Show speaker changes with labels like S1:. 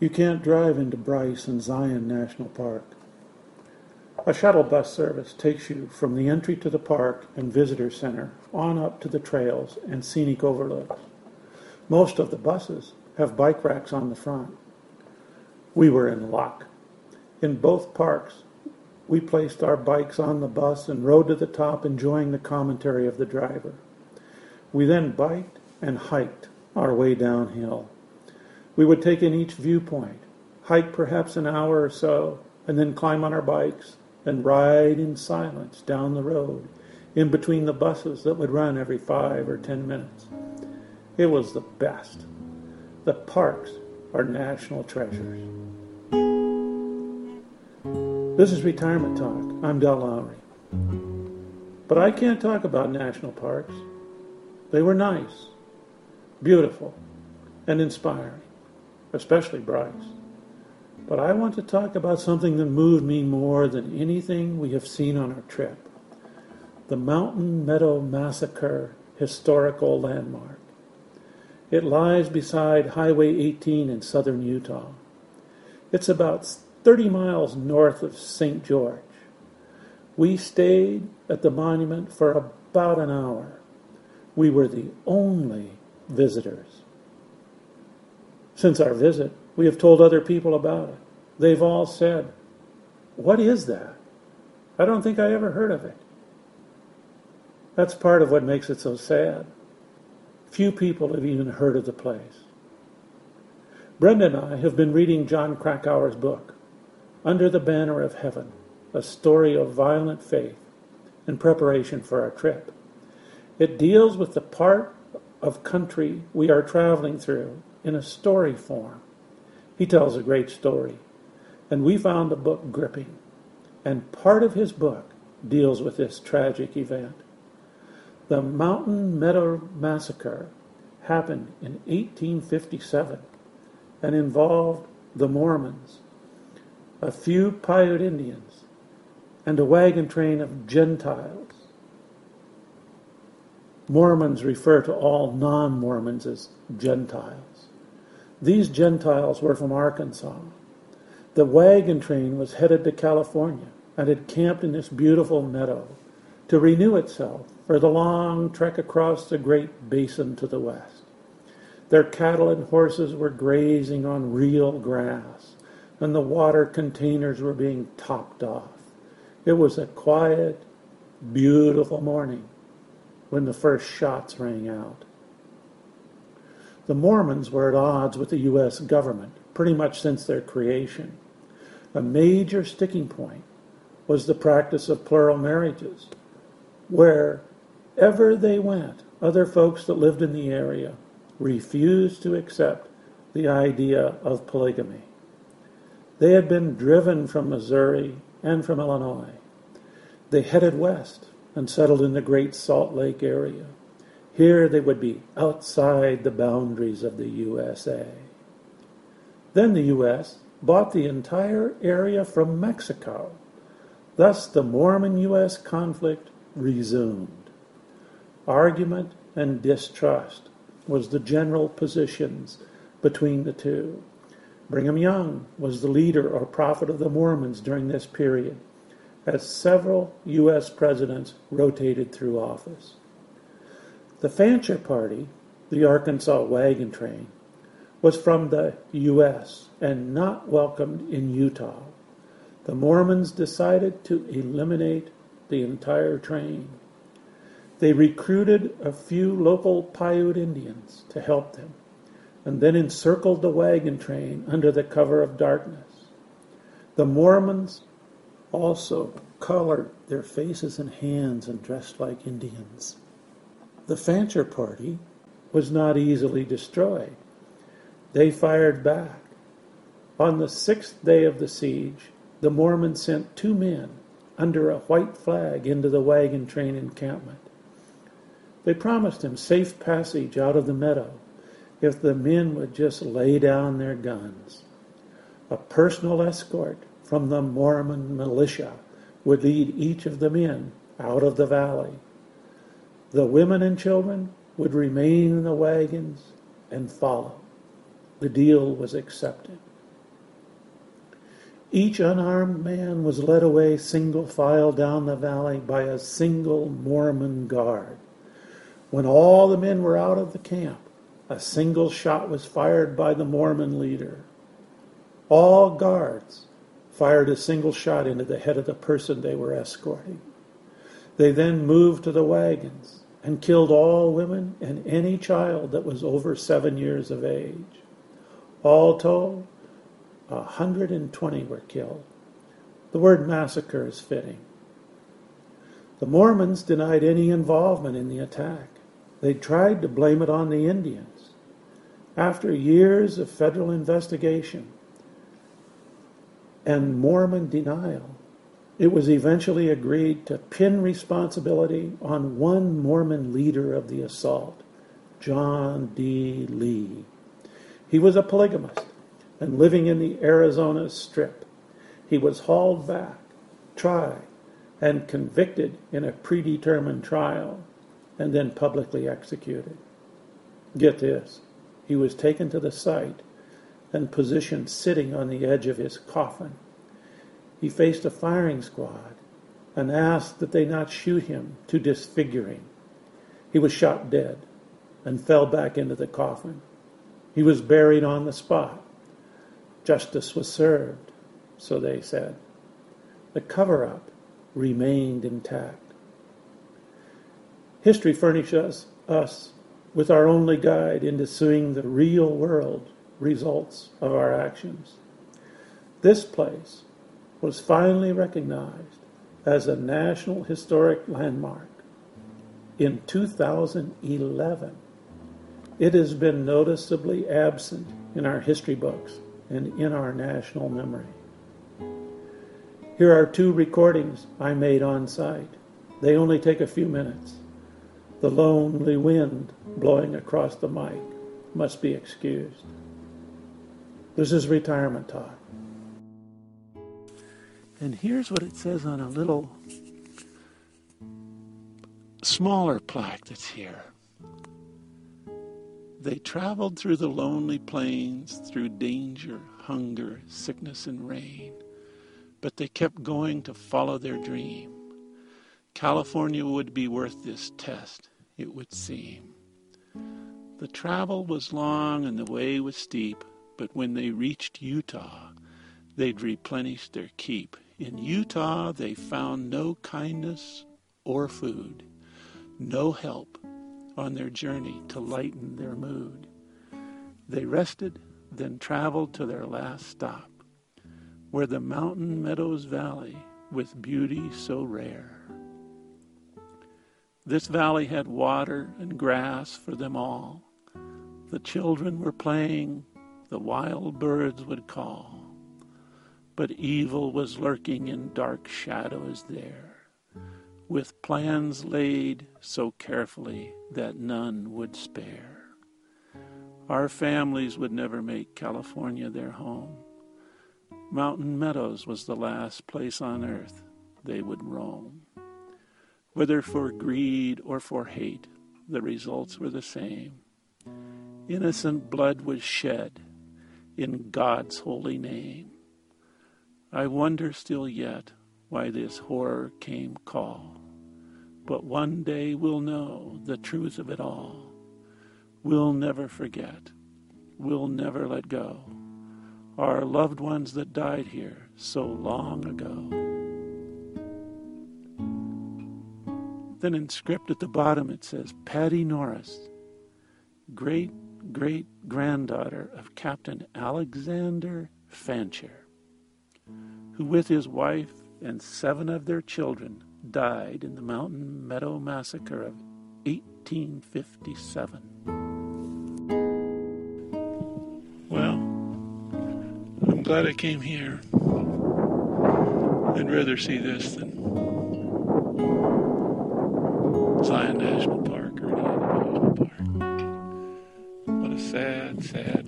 S1: You can't drive into Bryce and Zion National Park. A shuttle bus service takes you from the entry to the park and visitor center on up to the trails and scenic overlooks. Most of the buses have bike racks on the front. We were in luck. In both parks, we placed our bikes on the bus and rode to the top, enjoying the commentary of the driver. We then biked and hiked our way downhill. We would take in each viewpoint, hike perhaps an hour or so, and then climb on our bikes and ride in silence down the road in between the buses that would run every five or ten minutes. It was the best. The parks are national treasures. This is Retirement Talk. I'm Del Lowry. But I can't talk about national parks. They were nice, beautiful, and inspiring, especially Bryce. But I want to talk about something that moved me more than anything we have seen on our trip the Mountain Meadow Massacre Historical Landmark. It lies beside Highway 18 in southern Utah. It's about 30 miles north of St. George. We stayed at the monument for about an hour. We were the only visitors. Since our visit, we have told other people about it. They've all said, What is that? I don't think I ever heard of it. That's part of what makes it so sad. Few people have even heard of the place. Brenda and I have been reading Jon Krakauer's book, Under the Banner of Heaven, a story of violent faith, in preparation for our trip. It deals with the part of country we are traveling through in a story form. He tells a great story, and we found the book gripping. And part of his book deals with this tragic event. The Mountain Meadow Massacre happened in 1857 and involved the Mormons, a few Paiute Indians, and a wagon train of Gentiles. Mormons refer to all non Mormons as Gentiles. These Gentiles were from Arkansas. The wagon train was headed to California and had camped in this beautiful meadow to renew itself for the long trek across the great basin to the west. Their cattle and horses were grazing on real grass, and the water containers were being topped off. It was a quiet, beautiful morning when the first shots rang out. The Mormons were at odds with the U.S. government pretty much since their creation. A major sticking point was the practice of plural marriages, wherever they went, other folks that lived in the area refused to accept the idea of polygamy. They had been driven from Missouri and from Illinois. They headed west and settled in the Great Salt Lake area. Here they would be outside the boundaries of the USA. Then the U.S. bought the entire area from Mexico. Thus the Mormon U.S. conflict resumed. Argument and distrust was the general positions between the two. Brigham Young was the leader or prophet of the Mormons during this period, as several U.S. presidents rotated through office. The Fancher Party, the Arkansas wagon train, was from the U.S. and not welcomed in Utah. The Mormons decided to eliminate the entire train. They recruited a few local Paiute Indians to help them, and then encircled the wagon train under the cover of darkness. The Mormons also colored their faces and hands and dressed like Indians. The Fancher party was not easily destroyed. They fired back. On the sixth day of the siege, the Mormons sent two men under a white flag into the wagon train encampment. They promised him safe passage out of the meadow if the men would just lay down their guns. A personal escort from the Mormon militia would lead each of the men out of the valley. The women and children would remain in the wagons and follow. The deal was accepted. Each unarmed man was led away single file down the valley by a single Mormon guard. When all the men were out of the camp, a single shot was fired by the Mormon leader. All guards fired a single shot into the head of the person they were escorting. They then moved to the wagons and killed all women and any child that was over seven years of age. All told, 120 were killed. The word massacre is fitting. The Mormons denied any involvement in the attack. They tried to blame it on the Indians. After years of federal investigation and Mormon denial, it was eventually agreed to pin responsibility on one Mormon leader of the assault, John D. Lee. He was a polygamist and living in the Arizona Strip. He was hauled back, tried, and convicted in a predetermined trial, and then publicly executed. Get this he was taken to the site and positioned sitting on the edge of his coffin. He faced a firing squad and asked that they not shoot him to disfigure him. He was shot dead and fell back into the coffin. He was buried on the spot. Justice was served, so they said. The cover up remained intact. History furnishes us with our only guide into seeing the real world results of our actions. This place was finally recognized as a National Historic Landmark in 2011. It has been noticeably absent in our history books and in our national memory. Here are two recordings I made on site. They only take a few minutes. The lonely wind blowing across the mic must be excused. This is retirement talk. And here's what it says on a little smaller plaque that's here. They traveled through the lonely plains, through danger, hunger, sickness, and rain, but they kept going to follow their dream. California would be worth this test, it would seem. The travel was long and the way was steep, but when they reached Utah, they'd replenished their keep. In Utah, they found no kindness or food, no help, on their journey to lighten their mood. They rested, then traveled to their last stop, where the mountain meadows valley with beauty so rare. This valley had water and grass for them all. The children were playing, the wild birds would call. But evil was lurking in dark shadows there with plans laid so carefully that none would spare. Our families would never make California their home. Mountain Meadows was the last place on earth they would roam. Whether for greed or for hate, the results were the same. Innocent blood was shed in God's holy name. I wonder still yet why this horror came call. But one day we'll know the truth of it all. We'll never forget. We'll never let go. Our loved ones that died here so long ago. Then in script at the bottom it says Patty Norris, great great granddaughter of Captain Alexander Fancher, who with his wife and seven of their children died in the Mountain Meadow Massacre of 1857. Well, I'm glad I came here. I'd rather see this than Zion National Park sad, sad